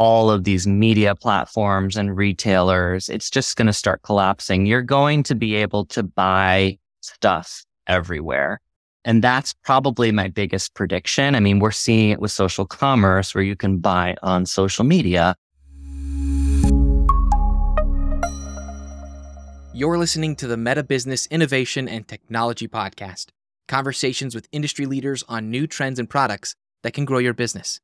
all of these media platforms and retailers, it's just going to start collapsing. You're going to be able to buy stuff everywhere. And that's probably my biggest prediction. I mean, we're seeing it with social commerce where you can buy on social media. You're listening to the Meta Business Innovation and Technology Podcast conversations with industry leaders on new trends and products that can grow your business.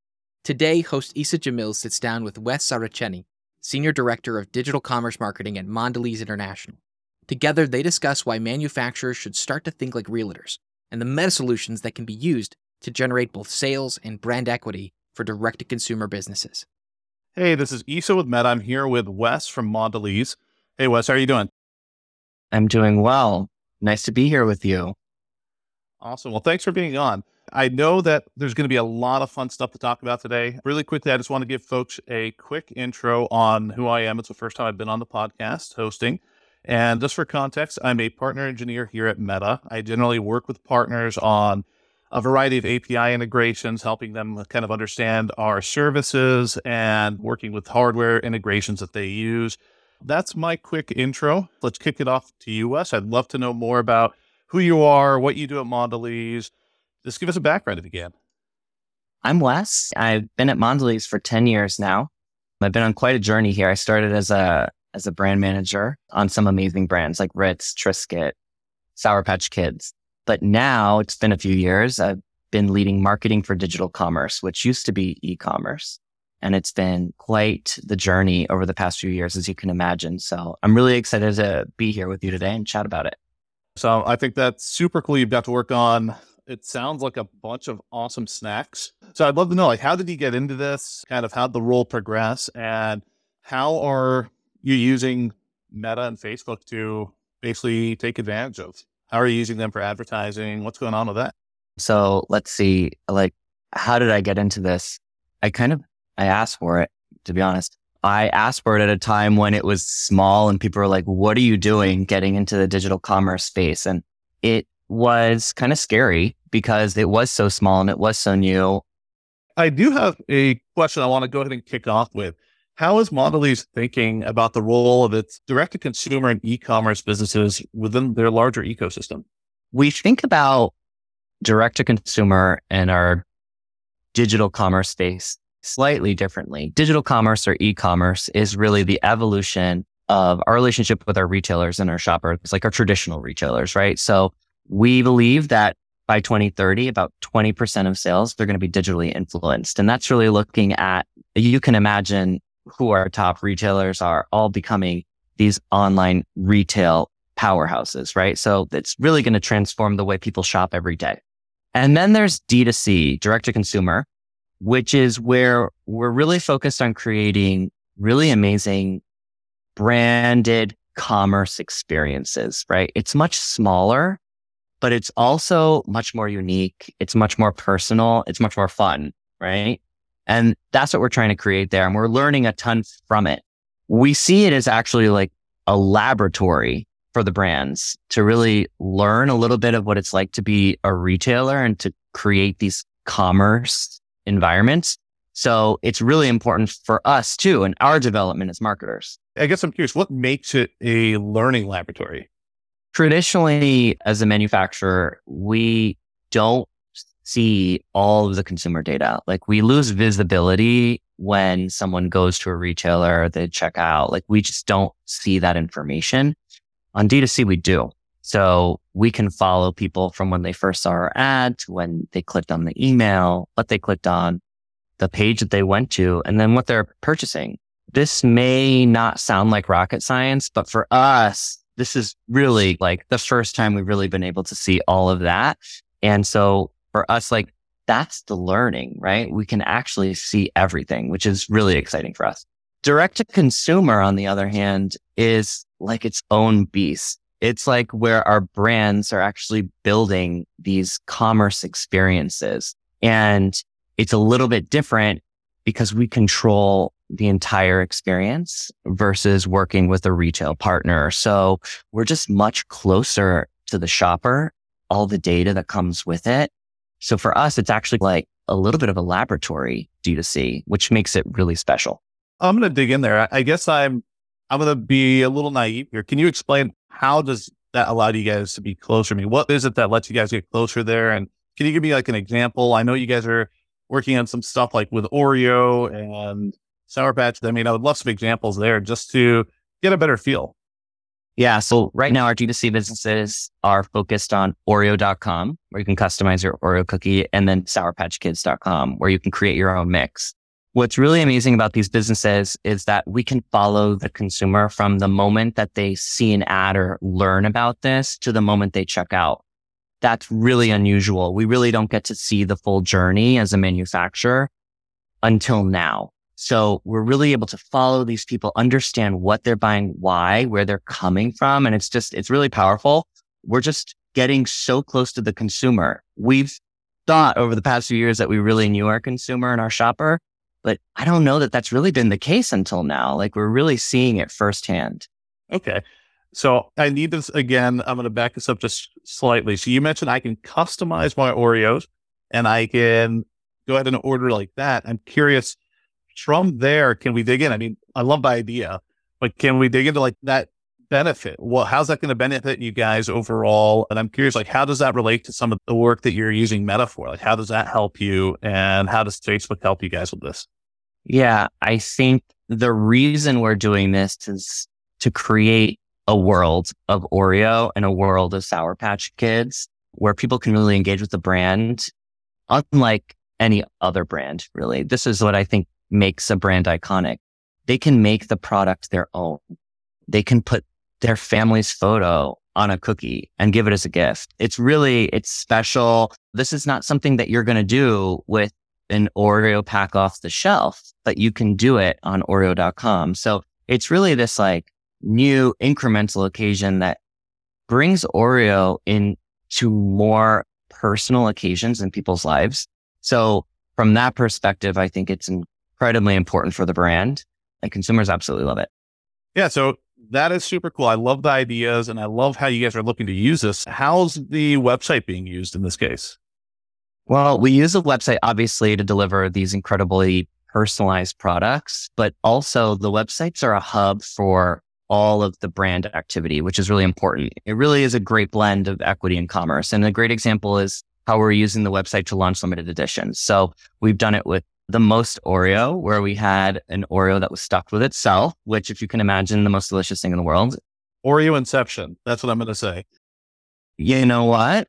Today, host Isa Jamil sits down with Wes Saraceni, Senior Director of Digital Commerce Marketing at Mondelez International. Together, they discuss why manufacturers should start to think like realtors and the meta solutions that can be used to generate both sales and brand equity for direct to consumer businesses. Hey, this is Isa with Meta. I'm here with Wes from Mondelez. Hey, Wes, how are you doing? I'm doing well. Nice to be here with you. Awesome. Well, thanks for being on. I know that there's going to be a lot of fun stuff to talk about today. Really quickly, I just want to give folks a quick intro on who I am. It's the first time I've been on the podcast hosting. And just for context, I'm a partner engineer here at Meta. I generally work with partners on a variety of API integrations, helping them kind of understand our services and working with hardware integrations that they use. That's my quick intro. Let's kick it off to you, Wes. I'd love to know more about who you are, what you do at Mondelez, just give us a background if you can. I'm Wes. I've been at Mondelez for 10 years now. I've been on quite a journey here. I started as a as a brand manager on some amazing brands like Ritz, Triscuit, Sour Patch Kids. But now it's been a few years. I've been leading marketing for digital commerce, which used to be e-commerce. And it's been quite the journey over the past few years, as you can imagine. So I'm really excited to be here with you today and chat about it. So I think that's super cool. You've got to work on it sounds like a bunch of awesome snacks. So I'd love to know, like, how did you get into this? Kind of how the role progress, and how are you using Meta and Facebook to basically take advantage of? How are you using them for advertising? What's going on with that? So let's see. Like, how did I get into this? I kind of I asked for it, to be honest. I asked for it at a time when it was small and people were like, what are you doing getting into the digital commerce space? And it was kind of scary because it was so small and it was so new. I do have a question I want to go ahead and kick off with. How is Mondelez thinking about the role of its direct to consumer and e commerce businesses within their larger ecosystem? We think about direct to consumer and our digital commerce space slightly differently. Digital commerce or e commerce is really the evolution of our relationship with our retailers and our shoppers, like our traditional retailers, right? So we believe that by 2030, about 20% of sales, they're going to be digitally influenced. And that's really looking at, you can imagine who our top retailers are all becoming these online retail powerhouses, right? So it's really going to transform the way people shop every day. And then there's D2C, direct to consumer, which is where we're really focused on creating really amazing branded commerce experiences, right? It's much smaller but it's also much more unique. It's much more personal. It's much more fun, right? And that's what we're trying to create there. And we're learning a ton from it. We see it as actually like a laboratory for the brands to really learn a little bit of what it's like to be a retailer and to create these commerce environments. So it's really important for us too in our development as marketers. I guess I'm curious, what makes it a learning laboratory? Traditionally as a manufacturer, we don't see all of the consumer data. Like we lose visibility when someone goes to a retailer, they check out. Like we just don't see that information. On D2C, we do. So we can follow people from when they first saw our ad to when they clicked on the email, what they clicked on, the page that they went to, and then what they're purchasing. This may not sound like rocket science, but for us, this is really like the first time we've really been able to see all of that. And so for us, like that's the learning, right? We can actually see everything, which is really exciting for us. Direct to consumer, on the other hand, is like its own beast. It's like where our brands are actually building these commerce experiences. And it's a little bit different because we control the entire experience versus working with a retail partner. So we're just much closer to the shopper, all the data that comes with it. So for us, it's actually like a little bit of a laboratory D2C, which makes it really special. I'm going to dig in there. I, I guess I'm I'm going to be a little naive here. Can you explain how does that allow you guys to be closer to me? What is it that lets you guys get closer there? And can you give me like an example? I know you guys are working on some stuff like with Oreo and Sour Patch. I mean, I would love some examples there just to get a better feel. Yeah. So right now our D2C businesses are focused on Oreo.com, where you can customize your Oreo cookie, and then SourPatchKids.com, where you can create your own mix. What's really amazing about these businesses is that we can follow the consumer from the moment that they see an ad or learn about this to the moment they check out. That's really unusual. We really don't get to see the full journey as a manufacturer until now. So we're really able to follow these people, understand what they're buying, why, where they're coming from. And it's just, it's really powerful. We're just getting so close to the consumer. We've thought over the past few years that we really knew our consumer and our shopper, but I don't know that that's really been the case until now. Like we're really seeing it firsthand. Okay. So I need this again. I'm going to back this up just slightly. So you mentioned I can customize my Oreos and I can go ahead and order like that. I'm curious from there, can we dig in? I mean, I love the idea, but can we dig into like that benefit? Well, how's that going to benefit you guys overall? And I'm curious, like, how does that relate to some of the work that you're using Meta for? Like, how does that help you? And how does Facebook help you guys with this? Yeah, I think the reason we're doing this is to create a world of Oreo and a world of Sour Patch Kids where people can really engage with the brand, unlike any other brand, really. This is what I think makes a brand iconic. They can make the product their own. They can put their family's photo on a cookie and give it as a gift. It's really, it's special. This is not something that you're going to do with an Oreo pack off the shelf, but you can do it on Oreo.com. So it's really this like new incremental occasion that brings Oreo into more personal occasions in people's lives. So from that perspective, I think it's incredibly important for the brand and consumers absolutely love it. Yeah. So that is super cool. I love the ideas and I love how you guys are looking to use this. How's the website being used in this case? Well, we use the website obviously to deliver these incredibly personalized products, but also the websites are a hub for all of the brand activity, which is really important. It really is a great blend of equity and commerce. And a great example is how we're using the website to launch limited editions. So we've done it with the most Oreo, where we had an Oreo that was stuffed with itself, which, if you can imagine, the most delicious thing in the world. Oreo Inception. That's what I'm going to say. You know what?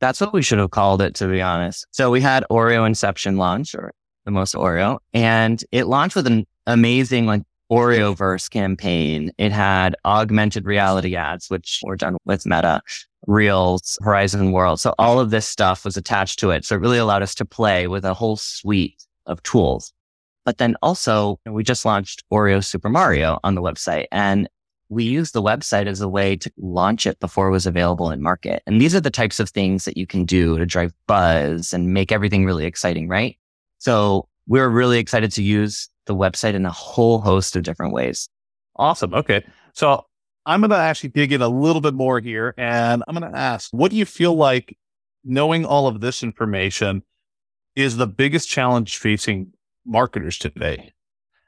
That's what we should have called it, to be honest. So we had Oreo Inception launch or the most Oreo and it launched with an amazing like Oreoverse campaign. It had augmented reality ads, which were done with Meta, Reels, Horizon World. So all of this stuff was attached to it. So it really allowed us to play with a whole suite of tools. But then also we just launched Oreo Super Mario on the website and we used the website as a way to launch it before it was available in market. And these are the types of things that you can do to drive buzz and make everything really exciting, right? So we're really excited to use the website in a whole host of different ways. Awesome. Okay. So I'm going to actually dig in a little bit more here and I'm going to ask, what do you feel like knowing all of this information is the biggest challenge facing marketers today?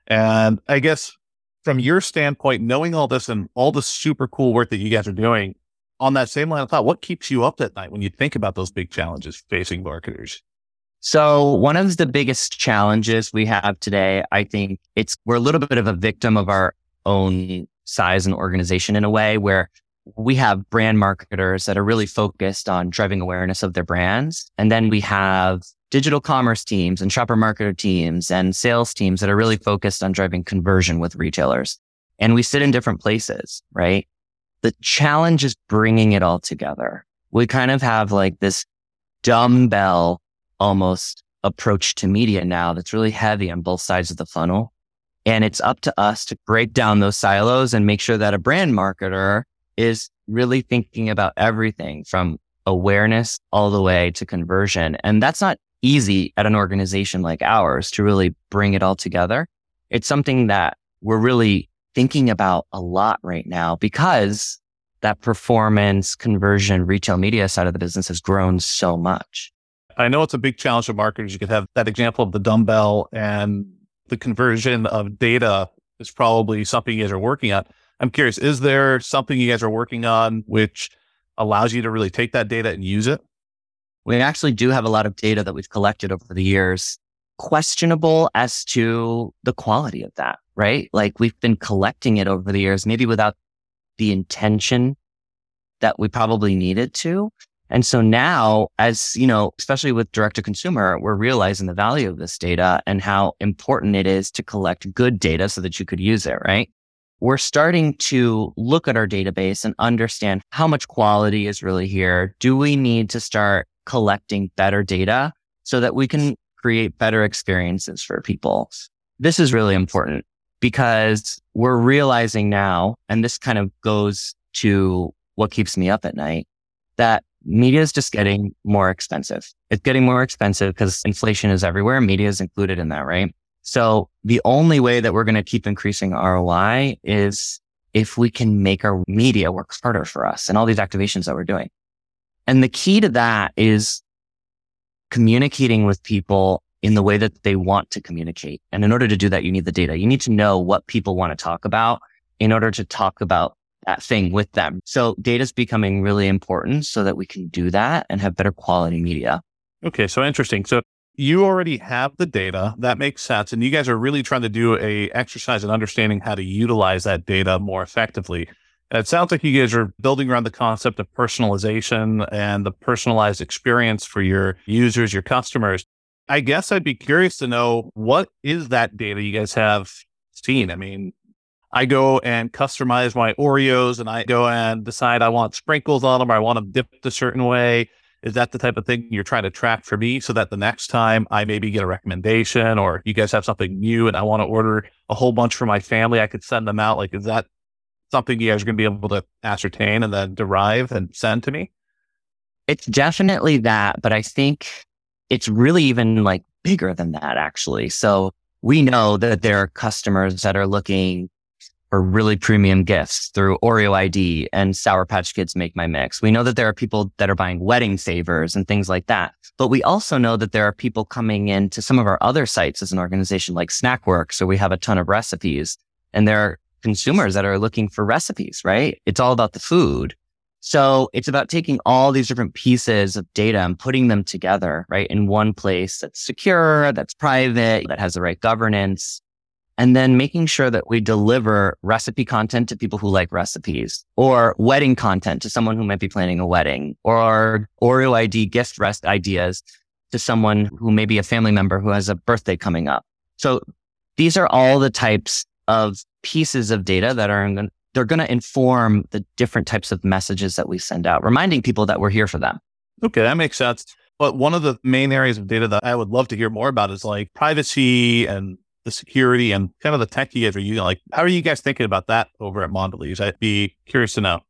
And I guess from your standpoint, knowing all this and all the super cool work that you guys are doing on that same line of thought, what keeps you up at night when you think about those big challenges facing marketers? So one of the biggest challenges we have today, I think it's, we're a little bit of a victim of our own size and organization in a way where we have brand marketers that are really focused on driving awareness of their brands. And then we have digital commerce teams and shopper marketer teams and sales teams that are really focused on driving conversion with retailers. And we sit in different places, right? The challenge is bringing it all together. We kind of have like this dumbbell almost approach to media now that's really heavy on both sides of the funnel. And it's up to us to break down those silos and make sure that a brand marketer is really thinking about everything from awareness all the way to conversion. And that's not easy at an organization like ours to really bring it all together. It's something that we're really thinking about a lot right now because that performance conversion retail media side of the business has grown so much. I know it's a big challenge for marketers. You could have that example of the dumbbell and the conversion of data is probably something you guys are working on. I'm curious, is there something you guys are working on which allows you to really take that data and use it? We actually do have a lot of data that we've collected over the years, questionable as to the quality of that, right? Like we've been collecting it over the years, maybe without the intention that we probably needed to. And so now, as you know, especially with direct to consumer, we're realizing the value of this data and how important it is to collect good data so that you could use it, right? We're starting to look at our database and understand how much quality is really here. Do we need to start collecting better data so that we can create better experiences for people? This is really important because we're realizing now, and this kind of goes to what keeps me up at night, that media is just getting more expensive. It's getting more expensive because inflation is everywhere. Media is included in that, right? So the only way that we're going to keep increasing ROI is if we can make our media work harder for us and all these activations that we're doing. And the key to that is communicating with people in the way that they want to communicate. And in order to do that, you need the data. You need to know what people want to talk about in order to talk about that thing with them. So data is becoming really important so that we can do that and have better quality media. Okay. So interesting. So you already have the data. That makes sense. And you guys are really trying to do a exercise in understanding how to utilize that data more effectively. It sounds like you guys are building around the concept of personalization and the personalized experience for your users, your customers. I guess I'd be curious to know what is that data you guys have seen? I mean, I go and customize my Oreos and I go and decide I want sprinkles on them or I want them dipped a certain way. Is that the type of thing you're trying to track for me so that the next time I maybe get a recommendation or you guys have something new and I want to order a whole bunch for my family, I could send them out? Like, is that something you guys are going to be able to ascertain and then derive and send to me? It's definitely that, but I think it's really even like bigger than that, actually. So we know that there are customers that are looking for really premium gifts through Oreo ID and Sour Patch Kids Make My Mix. We know that there are people that are buying wedding favors and things like that. But we also know that there are people coming into some of our other sites as an organization like Snackworks. So we have a ton of recipes and there are consumers that are looking for recipes, right? It's all about the food. So it's about taking all these different pieces of data and putting them together, right? In one place that's secure, that's private, that has the right governance and then making sure that we deliver recipe content to people who like recipes or wedding content to someone who might be planning a wedding or Oreo ID gift rest ideas to someone who may be a family member who has a birthday coming up. So these are all the types of pieces of data that are going they're going to inform the different types of messages that we send out, reminding people that we're here for them. Okay, that makes sense. But one of the main areas of data that I would love to hear more about is like privacy and the security and kind of the tech you guys are using. Like, how are you guys thinking about that over at Mondelez? I'd be curious to know.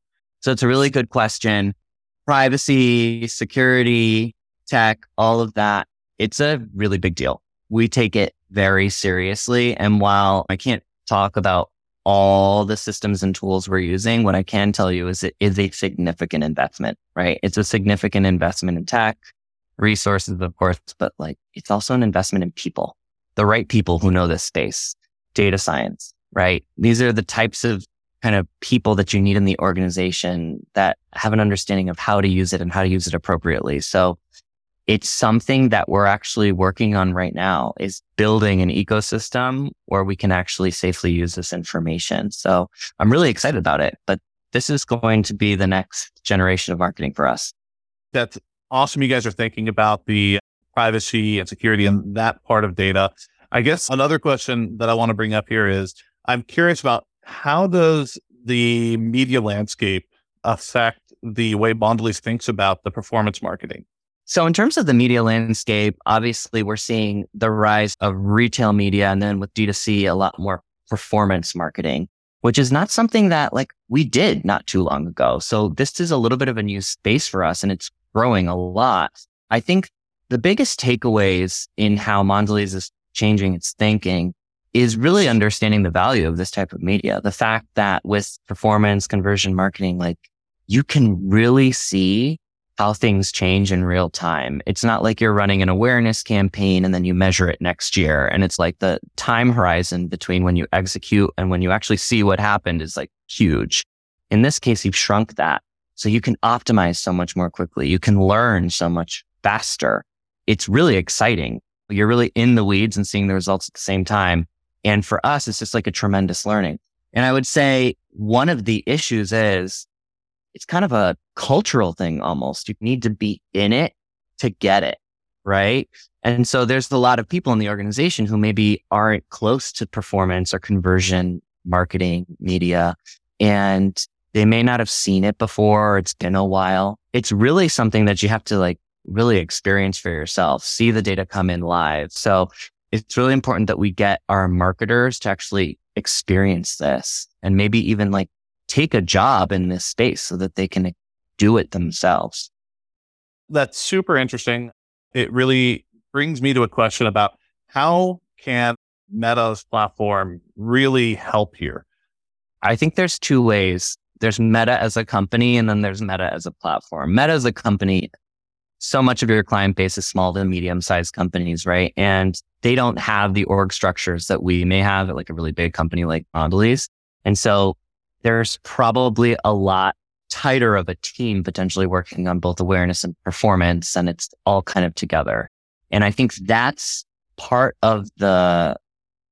So it's a really good question. Privacy, security, tech, all of that. It's a really big deal. We take it very seriously. And while I can't talk about all the systems and tools we're using, what I can tell you is it is a significant investment, right? It's a significant investment in tech, resources, of course, but like it's also an investment in people the right people who know this space, data science, right? These are the types of kind of people that you need in the organization that have an understanding of how to use it and how to use it appropriately. So it's something that we're actually working on right now is building an ecosystem where we can actually safely use this information. So I'm really excited about it, but this is going to be the next generation of marketing for us. That's awesome. You guys are thinking about the privacy and security and that part of data. I guess another question that I want to bring up here is I'm curious about how does the media landscape affect the way Mondelez thinks about the performance marketing? So, in terms of the media landscape, obviously we're seeing the rise of retail media and then with D2C, a lot more performance marketing, which is not something that like we did not too long ago. So, this is a little bit of a new space for us and it's growing a lot. I think the biggest takeaways in how Mondelez is changing its thinking is really understanding the value of this type of media. The fact that with performance conversion marketing, like you can really see how things change in real time. It's not like you're running an awareness campaign and then you measure it next year. And it's like the time horizon between when you execute and when you actually see what happened is like huge. In this case, you've shrunk that. So you can optimize so much more quickly. You can learn so much faster. It's really exciting. You're really in the weeds and seeing the results at the same time. And for us, it's just like a tremendous learning. And I would say one of the issues is it's kind of a cultural thing almost. You need to be in it to get it. Right. And so there's a lot of people in the organization who maybe aren't close to performance or conversion marketing media and they may not have seen it before. it's been a while. It's really something that you have to like really experience for yourself, see the data come in live. So it's really important that we get our marketers to actually experience this and maybe even like take a job in this space so that they can do it themselves. That's super interesting. It really brings me to a question about how can Meta's platform really help here? I think there's two ways. There's Meta as a company and then there's Meta as a platform. Meta as a company, so much of your client base is small to medium sized companies, right? And they don't have the org structures that we may have at like a really big company like Mondelez. And so there's probably a lot tighter of a team potentially working on both awareness and performance. And it's all kind of together. And I think that's part of the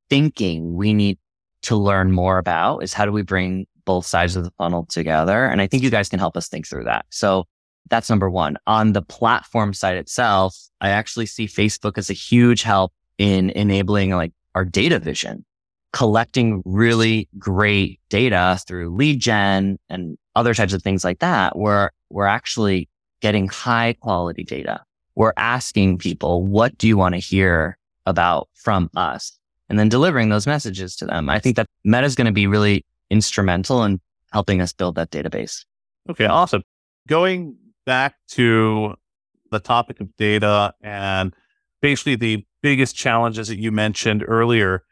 thinking we need to learn more about is how do we bring both sides of the funnel together? And I think you guys can help us think through that. So that's number one. On the platform side itself, I actually see Facebook as a huge help in enabling like our data vision collecting really great data through lead gen and other types of things like that, where we're actually getting high quality data. We're asking people, what do you want to hear about from us? And then delivering those messages to them. I think that Meta is going to be really instrumental in helping us build that database. Okay, awesome. Going back to the topic of data and basically the biggest challenges that you mentioned earlier,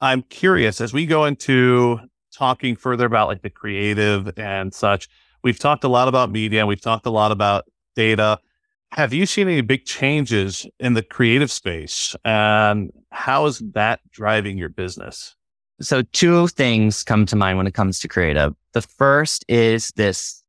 I'm curious as we go into talking further about like the creative and such. We've talked a lot about media. And we've talked a lot about data. Have you seen any big changes in the creative space? And how is that driving your business? So, two things come to mind when it comes to creative. The first is this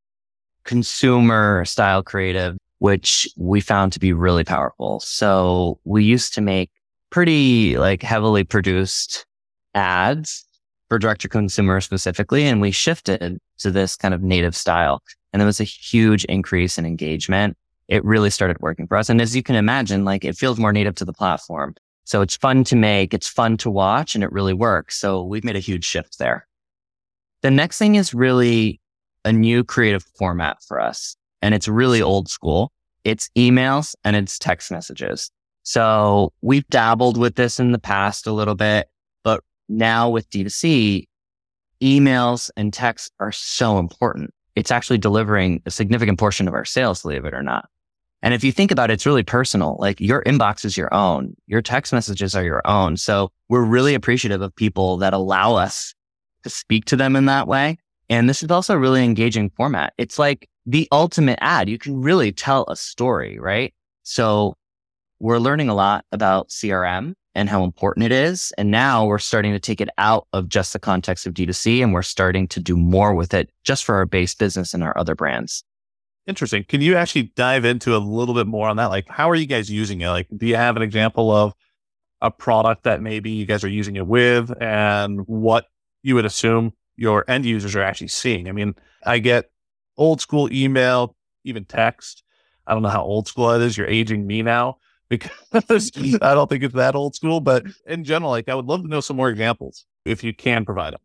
consumer style creative, which we found to be really powerful. So, we used to make pretty like heavily produced ads for direct to consumer specifically. And we shifted to this kind of native style. And there was a huge increase in engagement. It really started working for us. And as you can imagine, like it feels more native to the platform. So it's fun to make, it's fun to watch, and it really works. So we've made a huge shift there. The next thing is really a new creative format for us. And it's really old school. It's emails and it's text messages. So we've dabbled with this in the past a little bit. Now with D2C, emails and texts are so important. It's actually delivering a significant portion of our sales, believe it or not. And if you think about it, it's really personal. Like your inbox is your own. Your text messages are your own. So we're really appreciative of people that allow us to speak to them in that way. And this is also a really engaging format. It's like the ultimate ad. You can really tell a story, right? So we're learning a lot about CRM and how important it is. And now we're starting to take it out of just the context of D2C and we're starting to do more with it just for our base business and our other brands. Interesting. Can you actually dive into a little bit more on that? Like, how are you guys using it? Like, do you have an example of a product that maybe you guys are using it with and what you would assume your end users are actually seeing? I mean, I get old school email, even text. I don't know how old school it is. You're aging me now because I don't think it's that old school. But in general, like I would love to know some more examples if you can provide them.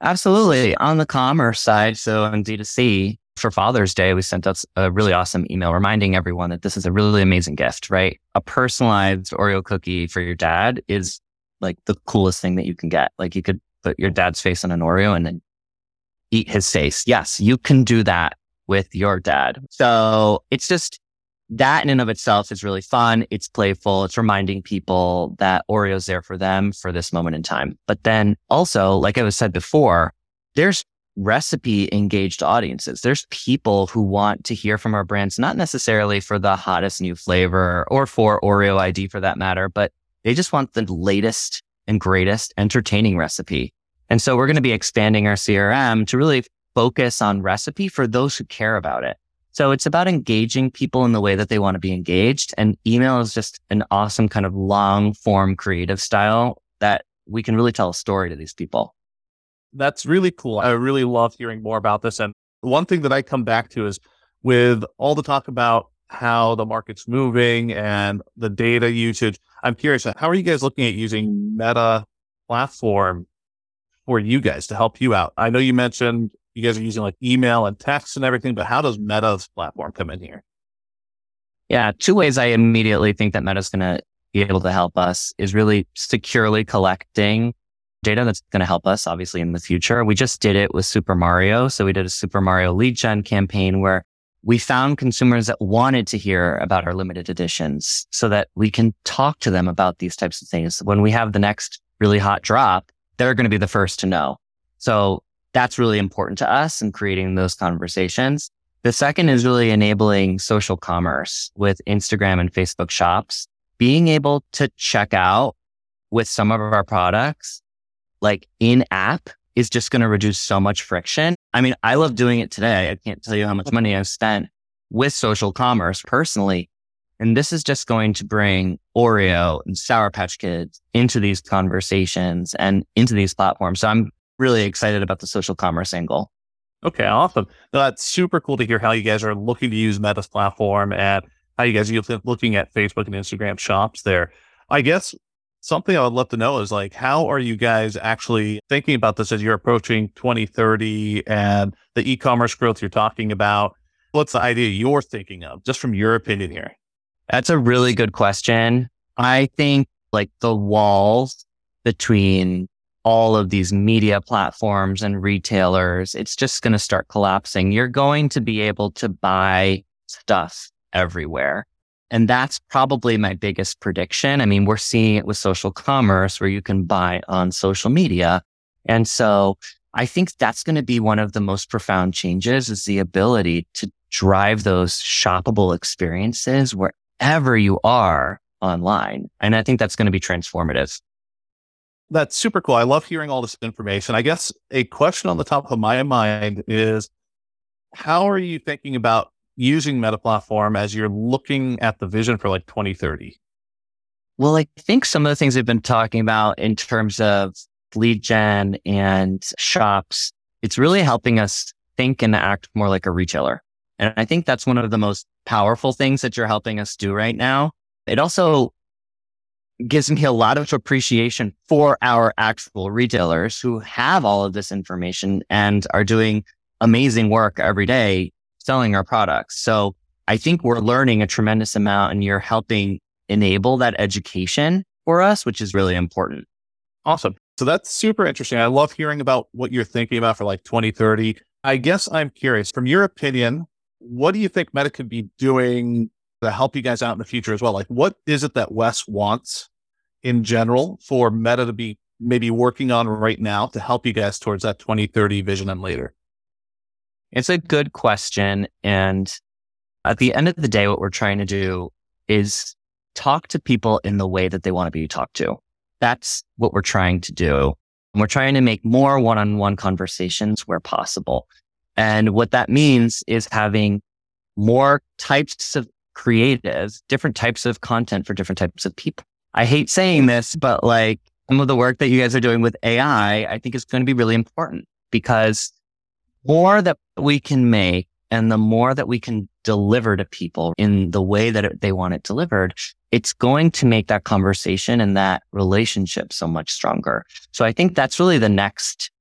Absolutely. On the commerce side, so on D2C, for Father's Day, we sent out a really awesome email reminding everyone that this is a really amazing gift, right? A personalized Oreo cookie for your dad is like the coolest thing that you can get. Like you could put your dad's face on an Oreo and then eat his face. Yes, you can do that with your dad. So it's just, that in and of itself is really fun. It's playful. It's reminding people that Oreo's there for them for this moment in time. But then also, like I was said before, there's recipe engaged audiences. There's people who want to hear from our brands, not necessarily for the hottest new flavor or for Oreo ID for that matter, but they just want the latest and greatest entertaining recipe. And so we're going to be expanding our CRM to really focus on recipe for those who care about it. So it's about engaging people in the way that they want to be engaged. And email is just an awesome kind of long form creative style that we can really tell a story to these people. That's really cool. I really love hearing more about this. And one thing that I come back to is with all the talk about how the market's moving and the data usage. I'm curious, uh, how are you guys looking at using Meta platform for you guys to help you out? I know you mentioned you guys are using like email and text and everything, but how does Meta's platform come in here? Yeah, two ways I immediately think that Meta's going to be able to help us is really securely collecting data that's going to help us obviously in the future. We just did it with Super Mario. So we did a Super Mario lead gen campaign where we found consumers that wanted to hear about our limited editions so that we can talk to them about these types of things. When we have the next really hot drop, they're going to be the first to know. So that's really important to us in creating those conversations. The second is really enabling social commerce with Instagram and Facebook shops, being able to check out with some of our products, like in app is just going to reduce so much friction. I mean, I love doing it today. I can't tell you how much money I've spent with social commerce personally. And this is just going to bring Oreo and Sour Patch Kids into these conversations and into these platforms. So I'm really excited about the social commerce angle. Okay, awesome. that's super cool to hear how you guys are looking to use Meta's platform and how you guys are looking at Facebook and Instagram shops there. I guess something I would love to know is like, how are you guys actually thinking about this as you're approaching 2030 and the e-commerce growth you're talking about? What's the idea you're thinking of, just from your opinion here? That's a really good question. I think like the walls between all of these media platforms and retailers, it's just going to start collapsing. You're going to be able to buy stuff everywhere. And that's probably my biggest prediction. I mean, we're seeing it with social commerce where you can buy on social media. And so I think that's going to be one of the most profound changes is the ability to drive those shoppable experiences wherever you are online. And I think that's going to be transformative. That's super cool. I love hearing all this information. I guess a question on the top of my mind is how are you thinking about using Meta Platform as you're looking at the vision for like 2030? Well, I think some of the things we've been talking about in terms of lead gen and shops, it's really helping us think and act more like a retailer. And I think that's one of the most powerful things that you're helping us do right now. It also gives me a lot of appreciation for our actual retailers who have all of this information and are doing amazing work every day selling our products. So I think we're learning a tremendous amount and you're helping enable that education for us, which is really important. Awesome. So that's super interesting. I love hearing about what you're thinking about for like 2030. I guess I'm curious from your opinion, what do you think Meta could be doing to help you guys out in the future as well? Like, what is it that Wes wants in general for Meta to be maybe working on right now to help you guys towards that 2030 vision and later? It's a good question. And at the end of the day, what we're trying to do is talk to people in the way that they want to be talked to. That's what we're trying to do. And we're trying to make more one on one conversations where possible. And what that means is having more types of creative, different types of content for different types of people. I hate saying this, but like some of the work that you guys are doing with AI, I think is going to be really important because more that we can make and the more that we can deliver to people in the way that they want it delivered, it's going to make that conversation and that relationship so much stronger. So I think that's really the next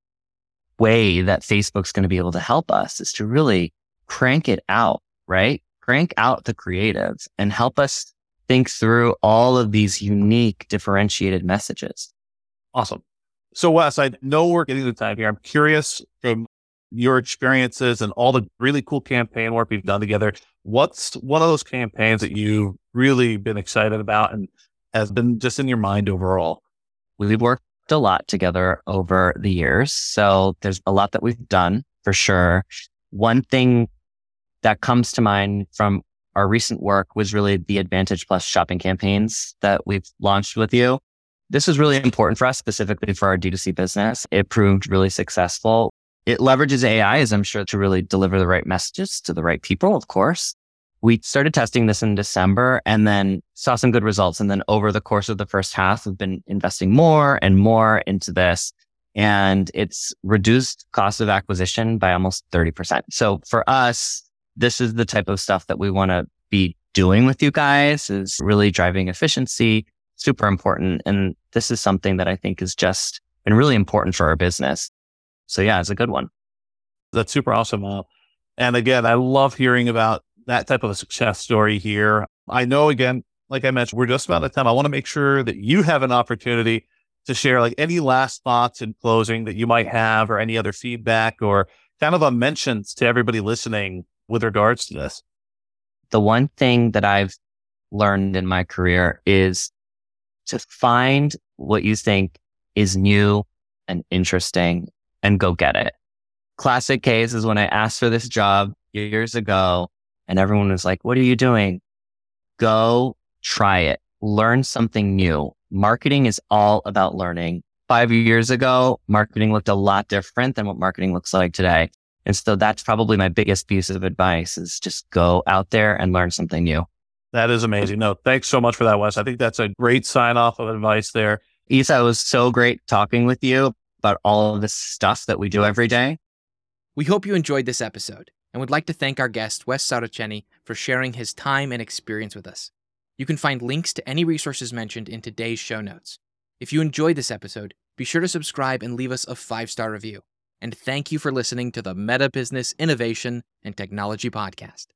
way that Facebook's going to be able to help us is to really crank it out, right? Crank out the creatives and help us think through all of these unique differentiated messages. Awesome. So Wes, I know we're getting the time here. I'm curious from your experiences and all the really cool campaign work we've done together. What's one of those campaigns that you've really been excited about and has been just in your mind overall? We've worked a lot together over the years. So there's a lot that we've done. for sure. One thing that comes to mind from our recent work was really the Advantage Plus shopping campaigns that we've launched with you. This was really important for us, specifically for our D2C business. It proved really successful. It leverages AI, as I'm sure, to really deliver the right messages to the right people, of course. We started testing this in December and then saw some good results. And then over the course of the first half, we've been investing more and more into this. And it's reduced cost of acquisition by almost 30%. So for us, this is the type of stuff that we want to be doing with you guys is really driving efficiency, super important. And this is something that I think is just been really important for our business. So yeah, it's a good one. That's super awesome. Uh, and again, I love hearing about that type of a success story here. I know again, like I mentioned, we're just about at time. I want to make sure that you have an opportunity to share like any last thoughts in closing that you might have or any other feedback or kind of a mentions to everybody listening with regards to this. The one thing that I've learned in my career is to find what you think is new and interesting and go get it. Classic case is when I asked for this job years ago and everyone was like, what are you doing? Go try it. Learn something new. Marketing is all about learning. Five years ago, marketing looked a lot different than what marketing looks like today. And so that's probably my biggest piece of advice is just go out there and learn something new. That is amazing. No, thanks so much for that, Wes. I think that's a great sign off of advice there. Isa, it was so great talking with you about all of this stuff that we do every day. We hope you enjoyed this episode and would like to thank our guest, Wes Saraceni, for sharing his time and experience with us. You can find links to any resources mentioned in today's show notes. If you enjoyed this episode, be sure to subscribe and leave us a five star review. And thank you for listening to the Meta Business Innovation and Technology Podcast.